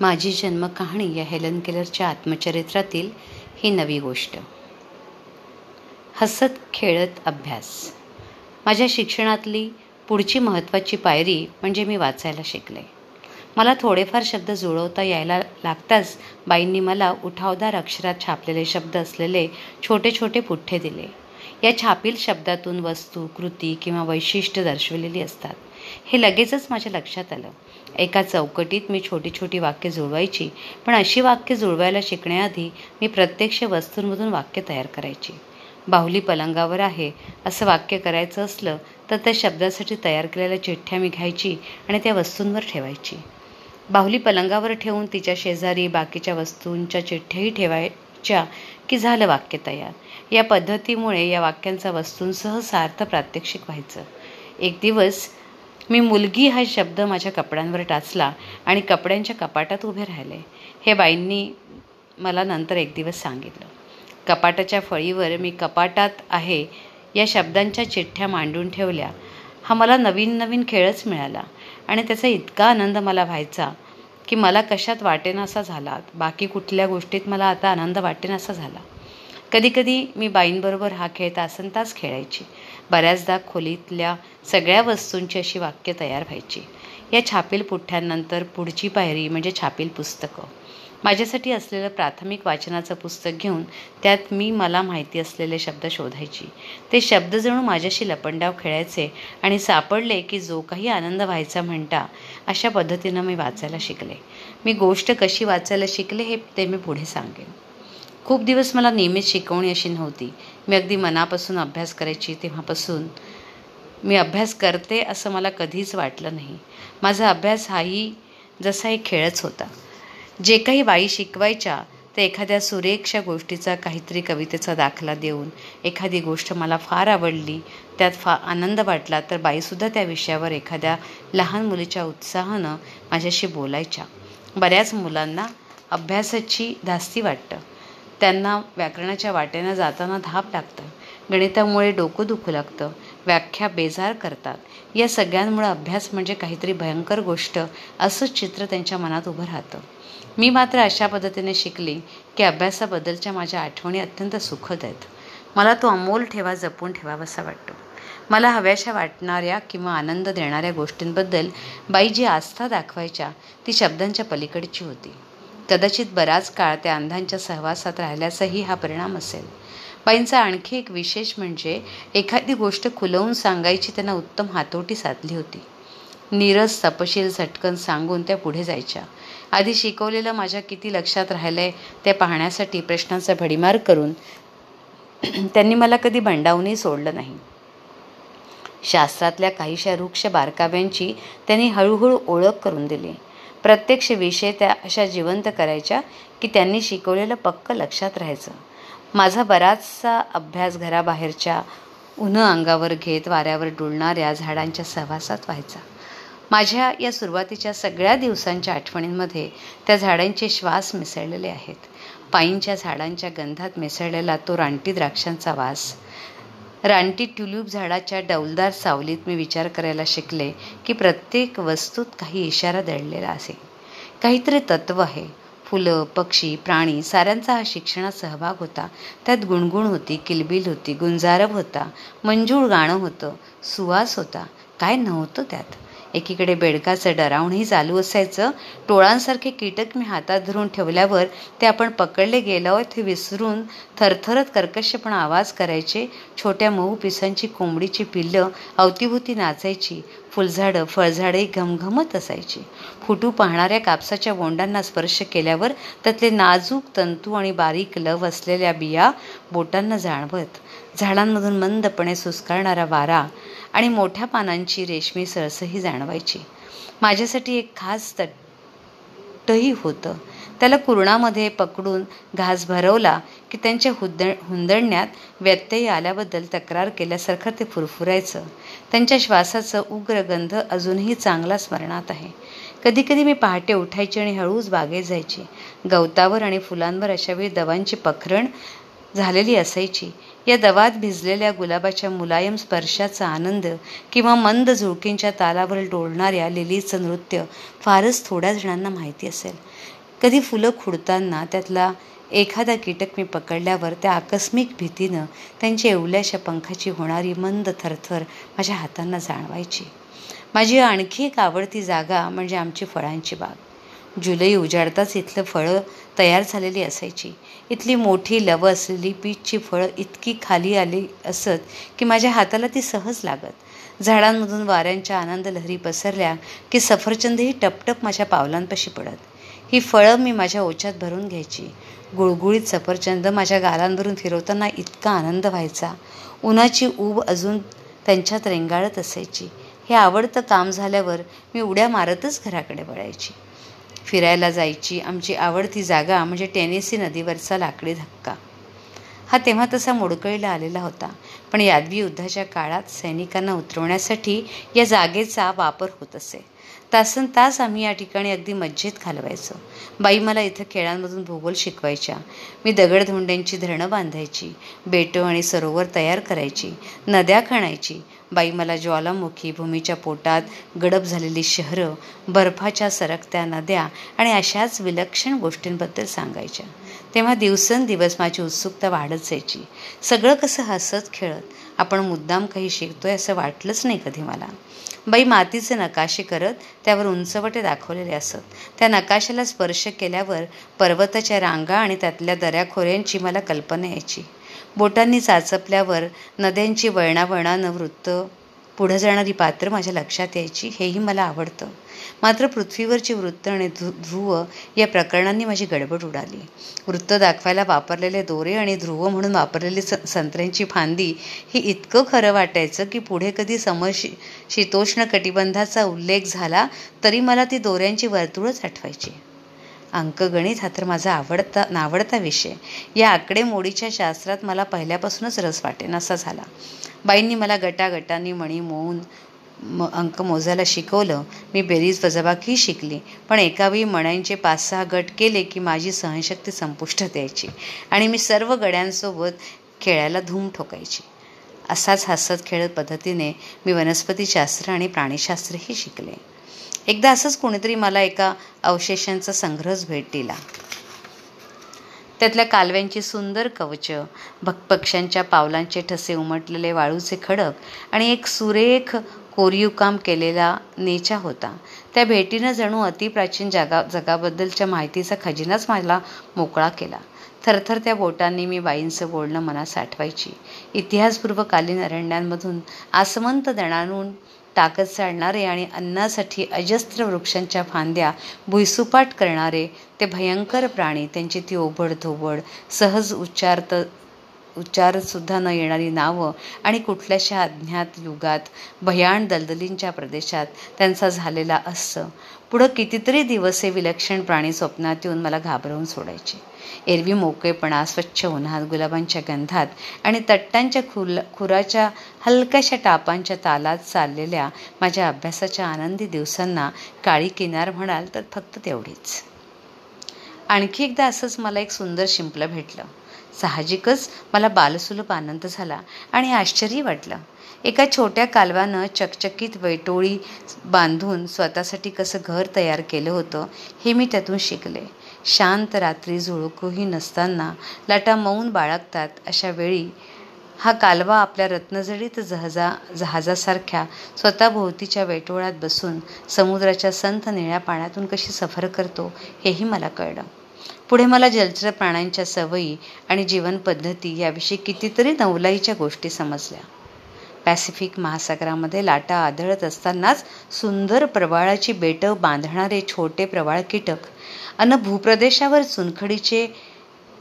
माझी जन्मकहाणी या हेलन केलरच्या आत्मचरित्रातील ही नवी गोष्ट. हसत खेळत अभ्यास. माझ्या शिक्षणातली पुढची महत्त्वाची पायरी म्हणजे मी वाचायला शिकले. मला थोडेफार शब्द जुळवता यायला लागताच बाईंनी मला उठावदार अक्षरात छापलेले शब्द असलेले छोटे छोटे पुठ्ठे दिले. या छापील शब्दातून वस्तू कृती किंवा वैशिष्ट्य दर्शवलेली असतात. हे लगेचच माझ्या लक्षात आलं. एका चौकटीत मी छोटी छोटी वाक्य जुळवायची पण अशी वाक्य जुळवायला शिकण्याआधी मी प्रत्यक्ष वस्तूंमधून वाक्य तयार करायची. बाहुली पलंगावर आहे असं वाक्य करायचं असलं तर त्या शब्दासाठी तयार केलेल्या चिठ्ठ्या मी घ्यायची आणि त्या वस्तूंवर ठेवायची. बाहुली पलंगावर ठेवून तिच्या शेजारी बाकीच्या वस्तूंच्या चिठ्ठ्याही ठेवायच्या की झालं वाक्य तयार? या पद्धतीमुळे या वाक्यांचा वस्तूंसह सार्थ प्रात्यक्षिक व्हायचं. एक दिवस मी मुलगी हा शब्द माझ्या कपड्यांवर टाचला आणि कपड्यांच्या कपाटात उभे राहिले. हे बाईंनी मला नंतर एक दिवस सांगितलं. कपाटाच्या फळीवर मी कपाटात आहे या शब्दांच्या चिठ्ठ्या मांडून ठेवल्या. हा मला नवीन नवीन खेळच मिळाला आणि त्याचा इतका आनंद मला व्हायचा की मला कशात वाटेनासा झाला. बाकी कुठल्या गोष्टीत मला आता आनंद वाटेनासा झाला. कधीकधी मी बाईंबरोबर हा खेळ तासन तास खेळायची. बऱ्याचदा खोलीतल्या सगळ्या वस्तूंची अशी वाक्य तयार व्हायची. या छापील पुठ्ठ्यांनंतर पुढची पायरी म्हणजे छापील पुस्तकं. माझ्यासाठी असलेलं प्राथमिक वाचनाचं पुस्तक घेऊन त्यात मी मला माहिती असलेले शब्द शोधायची. ते शब्द जणू माझ्याशी लपंडाव खेळायचे आणि सापडले की जो काही आनंद व्हायचा म्हणता अशा पद्धतीनं मी वाचायला शिकले. मी गोष्ट कशी वाचायला शिकले हे ते मी पुढे सांगेन. खूप दिवस मला नियमित शिकवणी अशी नव्हती. मी अगदी मनापासून अभ्यास करायची तेव्हापासून. मी अभ्यास करते असं मला कधीच वाटलं नाही. माझा अभ्यास हाही जसा एक खेळच होता. जे काही बाई शिकवायच्या ते एखाद्या सुरेखशा गोष्टीचा काहीतरी कवितेचा दाखला देऊन एखादी गोष्ट मला फार आवडली त्यात फा आनंद वाटला तर बाईसुद्धा त्या विषयावर एखाद्या लहान मुलीच्या उत्साहानं माझ्याशी बोलायच्या. बऱ्याच मुलांना अभ्यासाची धास्ती वाटतं. त्यांना व्याकरणाच्या वाटेनं जाताना धाप लागतं गणितामुळे डोकं दुखू लागतं. व्याख्या बेजार करतात. या सगळ्यांमुळे अभ्यास म्हणजे काहीतरी भयंकर गोष्ट असंच चित्र त्यांच्या मनात उभं राहतं. मी मात्र अशा पद्धतीने शिकली की अभ्यासाबद्दलच्या माझ्या आठवणी अत्यंत सुखद आहेत. मला तो अमोल ठेवा जपून ठेवावासा वाटतो. मला हव्याशा वाटणाऱ्या किंवा आनंद देणाऱ्या गोष्टींबद्दल बाई जी आस्था दाखवायच्या ती शब्दांच्या पलीकडची होती. कदाचित बराच काळ त्या अंधांच्या सहवासात राहिल्याचाही हा परिणाम असेल. बाईंचा आणखी एक विशेष म्हणजे एखादी गोष्ट खुलवून सांगायची त्यांना उत्तम हातोटी साधली होती. नीरस तपशील झटकन सांगून त्या पुढे जायच्या. आधी शिकवलेलं माझ्या किती लक्षात राहिलंय ते पाहण्यासाठी प्रश्नांचा भडीमार करून त्यांनी मला कधी बंडावूनही सोडलं नाही. शास्त्रातल्या काहीशा वृक्ष बारकाव्यांची त्यांनी हळूहळू ओळख करून दिली. प्रत्यक्ष विषय त्या अशा जिवंत करायच्या की त्यांनी शिकवलेलं पक्क लक्षात राहायचं. माझा बराचसा अभ्यास घराबाहेरच्या उन्ह अंगावर घेत वाऱ्यावर डुलणाऱ्या झाडांच्या सहवासात व्हायचा. माझ्या या सुरुवातीच्या सगळ्या दिवसांच्या आठवणींमध्ये त्या झाडांचे श्वास मिसळलेले आहेत. पाईंच्या झाडांच्या गंधात मिसळलेला तो रानटी द्राक्षांचा वास. रानटी ट्युल्यूब झाडाच्या डौलदार सावलीत मी विचार करायला शिकले की प्रत्येक वस्तूत काही इशारा दडलेला असे. काहीतरी तत्व आहे. फुलं पक्षी प्राणी साऱ्यांचा हा शिक्षणात सहभाग होता. त्यात गुणगुण होती किलबिल होती गुंजारव होता मंजूळ गाणं होतं सुवास होता. काय नव्हतं त्यात? एकीकडे बेडकाचं डरावणही चालू असायचं. टोळांसारखे कीटक मी हातात धरून ठेवल्यावर ते आपण पकडले गेलो आहोत हे विसरून थरथरत कर्कशपणा आवाज करायचे. छोट्या मऊ पिसांची कोंबडीची पिल्लं अवतीभोवती नाचायची. फुलझाडं फळझाडंही घमघमत असायची. फुटू पाहणाऱ्या कापसाच्या बोंडांना स्पर्श केल्यावर त्यातले नाजूक तंतू आणि बारीक लव असलेल्या बिया बोटांना जाणवत. झाडांमधून मंदपणे सुस्कारणारा वारा आणि मोठ्या पानांची रेशमी सळसही जाणवायची. माझ्यासाठी एक खास तटही होतं. त्याला कुरणामध्ये पकडून घास भरवला की त्यांच्या हुद हुंदडण्यात व्यत्यय आल्याबद्दल तक्रार केल्यासारखं ते फुरफुरायचं. त्यांच्या श्वासाचं उग्र गंध अजूनही चांगला स्मरणात आहे. कधीकधी मी पहाटे उठायची आणि हळूच बागेत जायची. गवतावर आणि फुलांवर अशा वेळी दवांची पखरण झालेली असायची. या दवात भिजलेल्या गुलाबाच्या मुलायम स्पर्शाचा आनंद किंवा मंद झुळकींच्या तालावर डोलणाऱ्या लिलीचं नृत्य फारच थोड्या जणांना माहिती असेल. कधी फुलं खुडताना त्यातला एखादा कीटक मी पकडल्यावर त्या आकस्मिक भीतीनं त्यांच्या एवल्याशा पंखाची होणारी मंद थरथर माझ्या हातांना जाणवायची. माझी आणखी एक आवडती जागा म्हणजे आमची फळांची बाग. जुलै उजाडताच इथलं फळं तयार झालेली असायची. इथली मोठी लवं असलेली पीचची फळं इतकी खाली आली असत की माझ्या हाताला ती सहज लागत. झाडांमधून वाऱ्यांच्या आनंद लहरी पसरल्या की सफरचंदही टपटप माझ्या पावलांपाशी पडत. ही फळं मी माझ्या ओच्यात भरून घ्यायची. गुळगुळीत सफरचंद माझ्या गालांवरून फिरवताना इतका आनंद व्हायचा. उन्हाची ऊब अजून त्यांच्यात रेंगाळत असायची. हे आवडतं काम झाल्यावर मी उड्या मारतच घराकडे वळायची. फिरायला जायची आमची आवडती जागा म्हणजे टेनेसी नदीवरचा लाकडी धक्का. हा तेव्हा तसा मोडकळीला आलेला होता. पण यादवी युद्धाच्या काळात सैनिकांना उतरवण्यासाठी या जागेचा वापर होत असे. तासन तास आम्ही या ठिकाणी अगदी मज्जेत घालवायचो. बाई मला इथं खेळांमधून भूगोल शिकवायच्या. मी दगडधोंड्यांची धरणं बांधायची. बेटं आणि सरोवर तयार करायची. नद्या खणायची. बाई मला ज्वालामुखी भूमीच्या पोटात गडप झालेली शहरं बर्फाच्या सरकत्या नद्या आणि अशाच विलक्षण गोष्टींबद्दल सांगायच्या. तेव्हा दिवसेंदिवस माझी उत्सुकता वाढत जायची. सगळं कसं हसत खेळत आपण मुद्दाम काही शिकतोय असं वाटलंच नाही कधी मला. बाई मातीचे नकाशे करत त्यावर उंचवटे दाखवलेले असत. त्या नकाशाला स्पर्श केल्यावर पर्वताच्या रांगा आणि त्यातल्या दऱ्याखोऱ्यांची मला कल्पना यायची. बोटांनी चाचपल्यावर नद्यांची वळणावळणानं वृत्त. पुढं जाणारी पात्र माझ्या लक्षात यायची हेही मला आवडतं. मात्र पृथ्वीवरची वृत्त आणि ध्रुव या प्रकरणांनी माझी गडबड उडाली. वृत्त दाखवायला वापरलेले दोरे आणि ध्रुव म्हणून वापरलेली संत्र्यांची फांदी ही इतकं खरं वाटायचं की पुढे कधी समशी शीतोष्ण कटिबंधाचा उल्लेख झाला तरी मला ती दोऱ्यांची वर्तुळच आठवायची. अंकगणित हा तर माझा आवडता नावडता विषय. या आकडेमोडीच्या शास्त्रात मला पहिल्यापासूनच रस वाटेन असा झाला. बाईंनी मला गटागटांनी मणी मोहून म अंक मोजायला शिकवलं. मी बेरीज वजाबाकी शिकली. पण एकावेळी मण्यांचे पाच सहा गट केले की माझी सहनशक्ती संपुष्टात यायची आणि मी सर्व गड्यांसोबत खेळायला धूम ठोकायची. असाच हसत खेळत पद्धतीने मी वनस्पतीशास्त्र आणि प्राणीशास्त्रही शिकले. एकदा असंच कोणीतरी मला एका अवशेषांचा संग्रहच भेट दिला. त्यातल्या कालव्यांची सुंदर कवच पक्ष्यांच्या पावलांचे ठसे उमटलेले वाळूचे खडक आणि एक सुरेख कोरीवकाम केलेला नेचा होता. त्या भेटीनं जणू अतिप्राचीन जगा जगाबद्दलच्या माहितीचा खजिनाच मला मोकळा केला. थरथर त्या बोटांनी मी बाईंचं बोलणं मनात साठवायची. इतिहासपूर्व कालीन अरण्यांमधून आसमंत दणानून टाकत चालणारे आणि अन्नासाठी अजस्त्र वृक्षांच्या फांद्या भुईसुपाट करणारे ते भयंकर प्राणी त्यांची ती ओबडधोबड सहज उच्चारत उच्चारसुद्धा न येणारी नावं आणि कुठल्याशा अज्ञात युगात भयाण दलदलींच्या प्रदेशात त्यांचा झालेला असं पुढं कितीतरी दिवस हे विलक्षण प्राणी स्वप्नात येऊन मला घाबरवून सोडायचे. एरवी मोकळेपणा स्वच्छ उन्हात गुलाबांच्या गंधात आणि तट्टांच्या खुल खुराच्या हलक्याशा टापांच्या तालात चाललेल्या माझ्या अभ्यासाच्या आनंदी दिवसांना काळी किनार म्हणाल तर फक्त तेवढीच. आणखी एकदा असंच मला एक सुंदर शिंपलं भेटलं. साहजिकच मला बालसुलभ आनंद झाला आणि आश्चर्य वाटलं. एका छोट्या कालवानं चकचकीत वैटोळी बांधून स्वतःसाठी कसं घर तयार केलं होतं हे मी त्यातून शिकले. शांत रात्री झुळकूही नसताना लाटा मौन बाळगतात अशा वेळी हा कालवा आपल्या रत्नजडीत जहाजा जहाजासारख्या स्वतःभोवतीच्या वेटोळात बसून समुद्राच्या संत निळ्या पाण्यातून कशी सफर करतो हेही मला कळलं. पुढे मला जलचर प्राण्यांच्या सवयी आणि जीवनपद्धती याविषयी कितीतरी नवलाईच्या गोष्टी समजल्या. पॅसिफिक महासागरामध्ये लाटा आदळत असतानाच सुंदर प्रवाळाची बेटं बांधणारे छोटे प्रवाळ कीटक अन भूप्रदेशावर चुनखडीचे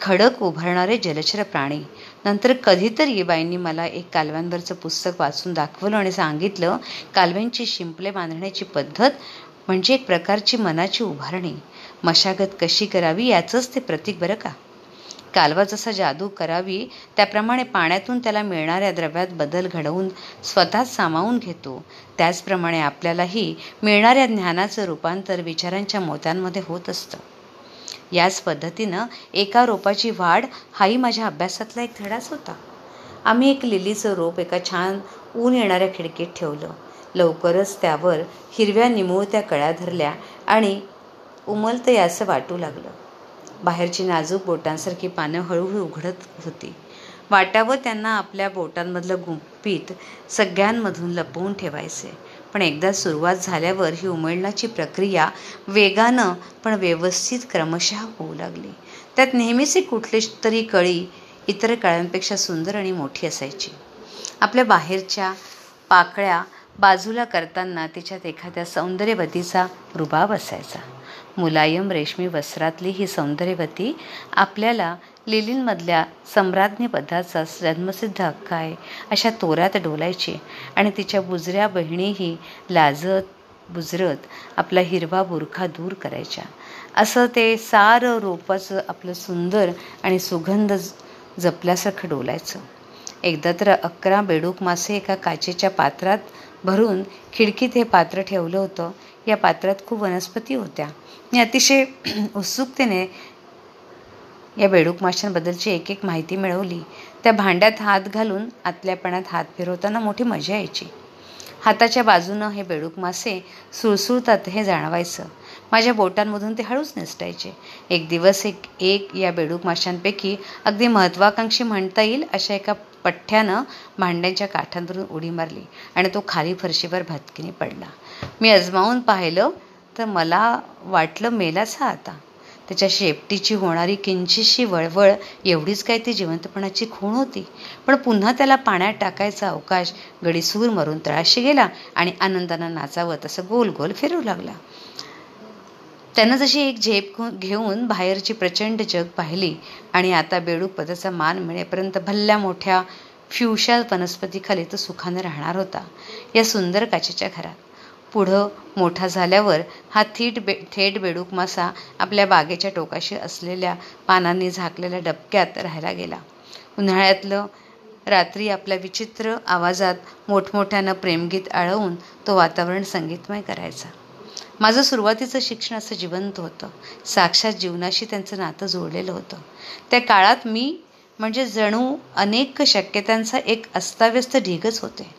खडक उभारणारे जलचर प्राणी. नंतर कधीतरी बाईंनी मला एक कालव्यांवरचं पुस्तक वाचून दाखवलं आणि सांगितलं कालव्यांची शिंपले बांधण्याची पद्धत म्हणजे एक प्रकारची मनाची उभारणी. मशागत कशी करावी याचंच ते प्रतीक बरं का? कालवा जसा जादू करावी त्याप्रमाणे पाण्यातून त्याला मिळणाऱ्या द्रव्यात बदल घडवून स्वतःच सामावून घेतो. त्याचप्रमाणे आपल्यालाही मिळणाऱ्या ज्ञानाचं रूपांतर विचारांच्या मोत्यांमध्ये होत असतं. याच पद्धतीनं एका रोपाची वाढ हाही माझ्या अभ्यासातला एक धडाच होता. आम्ही एक लिलीचं रोप एका छान ऊन येणाऱ्या खिडकीत ठेवलं. लवकरच त्यावर हिरव्या निमुळत्या कळ्या धरल्या आणि उमलतं असं वाटू लागलं. बाहेरची नाजूक बोटांसारखी पानं हळूहळू उघडत होती. वाटावं त्यांना आपल्या बोटांमधलं गुंपीत सगळ्यांमधून लपवून ठेवायचे. पण एकदा सुरुवात झाल्यावर ही उमळण्याची प्रक्रिया वेगानं पण व्यवस्थित क्रमशः होऊ लागली. त्यात नेहमीच कुठली तरी कळी इतर कळ्यांपेक्षा सुंदर आणि मोठी असायची. आपल्या बाहेरच्या पाकळ्या बाजूला करताना तिच्यात एखाद्या सौंदर्यवतीचा रुबाब असायचा. मुलायम रेशमी वस्त्रातली ही सौंदर्यवती आपल्याला लिलींमधल्या सम्राज्ञपदाचा जन्मसिद्ध हक्क आहे अशा तोऱ्यात डोलायची आणि तिच्या बुजऱ्या बहिणीही लाजत बुजरत आपला हिरवा बुरखा दूर करायच्या. असं ते सारं रोपाचं आपलं सुंदर आणि सुगंध जपल्यासारखं डोलायचं. एकदा तर अकरा बेडूक मासे एका काचेच्या पात्रात भरून खिडकीत हे पात्र ठेवलं होतं. या पात्रात खूप वनस्पती होत्या. मी अतिशय उत्सुकतेने या बेडूक माशांबद्दलची एक एक माहिती मिळवली. त्या भांड्यात हात घालून आतल्यापणात हात फिरवताना मोठी मजा यायची. हाताच्या बाजूनं हे बेडूक मासे सुळसुळतात हे जाणवायचं. माझ्या बोटांमधून ते हळूच निसटायचे. एक दिवस एक एक या बेडूक माशांपैकी अगदी महत्वाकांक्षी म्हणता येईल अशा एका पठ्ठ्यानं भांड्यांच्या काठांवरून उडी मारली आणि तो खाली फरशीवर भटकीने पडला. मी अजमावून पाहिलं तर मला वाटलं मेलाच हा आता. त्याच्या शेपटीची होणारी किंचितशी वळवळ एवढीच काय ती जिवंतपणाची खूण होती. पण पुन्हा त्याला पाण्यात टाकायचा अवकाश गडीसूर मरून तळाशी गेला आणि आनंदानं नाचावं तसं गोल गोल फिरू लागला. त्यानं जशी एक झेप घेऊन बाहेरची प्रचंड जग पाहिली आणि आता बेडूक पदाचा मान मिळेपर्यंत भल्ल्या मोठ्या फ्युशा वनस्पतीखाली तो सुखाने राहणार होता या सुंदर काचेच्या घरात. पुढं मोठा झाल्यावर हा थीट बे थेट बेडूक मासा आपल्या बागेच्या टोकाशी असलेल्या पानांनी झाकलेल्या डबक्यात राहायला गेला. उन्हाळ्यातलं रात्री आपल्या विचित्र आवाजात मोठमोठ्यानं प्रेमगीत आळवून तो वातावरण संगीतमय करायचा. माझं सुरुवातीचं शिक्षण असं जिवंत होतं. साक्षात जीवनाशी त्यांचं नातं जोडलेलं होतं. त्या काळात मी म्हणजे जणू अनेक शक्यतांचा एक अस्ताव्यस्त ढिगच होते.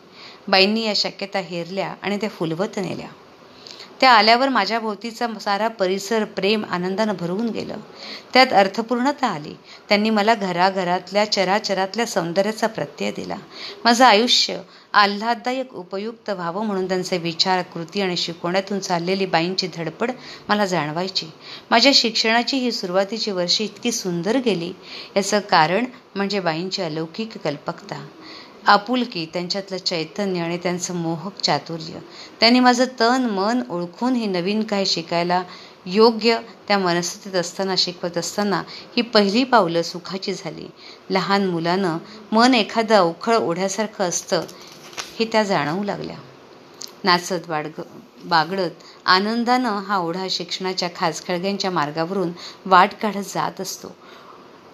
बाईंनी या शक्यता हेरल्या आणि त्या फुलवत नेल्या. त्या आल्यावर माझ्या भोवतीचा सारा परिसर प्रेम आनंदानं भरवून गेलं. त्यात अर्थपूर्णता आली. त्यांनी मला घराघरातल्या चराचरातल्या सौंदर्याचा प्रत्यय दिला. माझं आयुष्य आल्हाददायक उपयुक्त व्हावं म्हणून त्यांचे विचार कृती आणि शिकवण्यातून चाललेली बाईंची धडपड मला जाणवायची. माझ्या शिक्षणाची ही सुरुवातीची वर्षे इतकी सुंदर गेली याचं कारण म्हणजे बाईंची अलौकिक कल्पकता. आपुलकी त्यांच्यातलं चैतन्य आणि त्यांचं मोहक चातुर्य. त्यांनी माझं तन मन ओळखून हे नवीन काही शिकायला योग्य त्या मनस्थितीत असताना शिकवत असताना ही पहिली पावलं सुखाची झाली. लहान मुलानं मन एखादं अवखळ ओढ्यासारखं असतं हे त्या जाणवू लागल्या. नाचत वाडग बागडत आनंदानं हा ओढा शिक्षणाच्या खासखळग्यांच्या मार्गावरून वाट काढत जात असतो.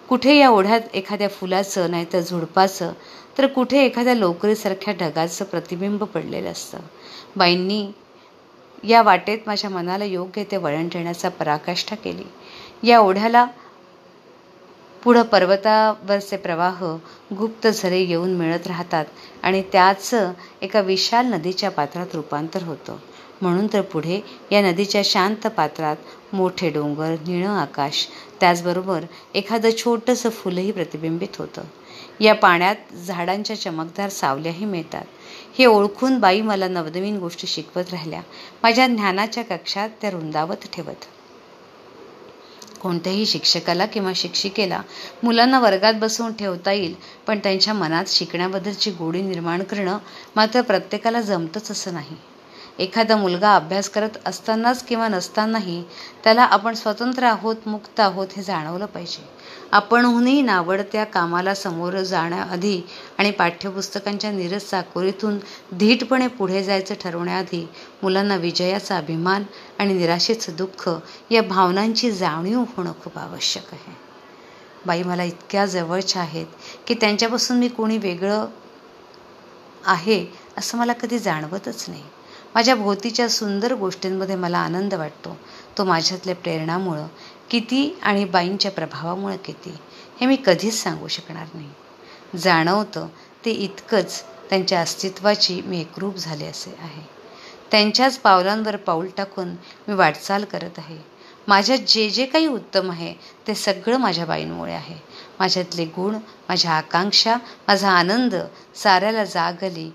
कुठे या ओढ्यात एखाद्या फुलाचं नाहीतर झुडपाचं तर कुठे एखाद्या लोकरीसारख्या ढगाचं प्रतिबिंब पडलेलं असतं. बाईंनी या वाटेत माझ्या मनाला योग्य ते वळण ठेवण्याचा पराकाष्ठा केली. या ओढ्याला पुढं पर्वतावरचे प्रवाह गुप्त झरे येऊन मिळत राहतात आणि त्याचं एका विशाल नदीच्या पात्रात रूपांतर होतं. म्हणून तर पुढे या नदीच्या शांत पात्रात मोठे डोंगर निळं आकाश त्याचबरोबर एखादं छोटंसं फुलंही प्रतिबिंबित होतं. या पाण्यात झाडांच्या चमकदार सावल्याही मिळतात. हे ओळखून बाई मला नवनवीन गोष्टी शिकवत राहिल्या. माझ्या ज्ञानाच्या कक्षात त्या रुंदावत ठेवत. कोणत्याही शिक्षकाला किंवा शिक्षिकेला मुलांना वर्गात बसवून ठेवता येईल पण त्यांच्या मनात शिकण्याबद्दलची गोडी निर्माण करणं मात्र प्रत्येकाला जमतच असं नाही. एखादा मुलगा अभ्यास करत असतानाच किंवा नसतानाही त्याला आपण स्वतंत्र आहोत मुक्त आहोत हे जाणवलं पाहिजे. आपणहूनही नावडत्या कामाला समोर जाण्याआधी आणि पाठ्यपुस्तकांच्या निरस चाकोरीतून धीटपणे पुढे जायचं ठरवण्याआधी मुलांना विजयाचा अभिमान आणि निराशेचं दुःख या भावनांची जाणीव होणं खूप आवश्यक आहे. बाई मला इतक्या जवळच्या आहेत की त्यांच्यापासून मी कोणी वेगळं आहे असं मला कधी जाणवतच नाही. माझ्या भोवतीच्या सुंदर गोष्टींमध्ये मला आनंद वाटतो. तो माझ्यातल्या प्रेरणामुळं किती आणि बाईंच्या प्रभावामुळं किती हे मी कधीच सांगू शकणार नाही. जाणवतं ते इतकंच त्यांच्या अस्तित्वाची मी एकरूप झाले असे आहे. त्यांच्याच पावलांवर पाऊल टाकून मी वाटचाल करत आहे. माझ्यात जे जे काही उत्तम आहे ते सगळं माझ्या बाईंमुळे आहे. माझ्यातले गुण माझ्या आकांक्षा माझा आनंद साऱ्याला जाग आली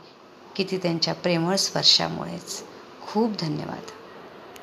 की ती त्यांच्या प्रेमळ स्पर्शामुळेच. खूप धन्यवाद.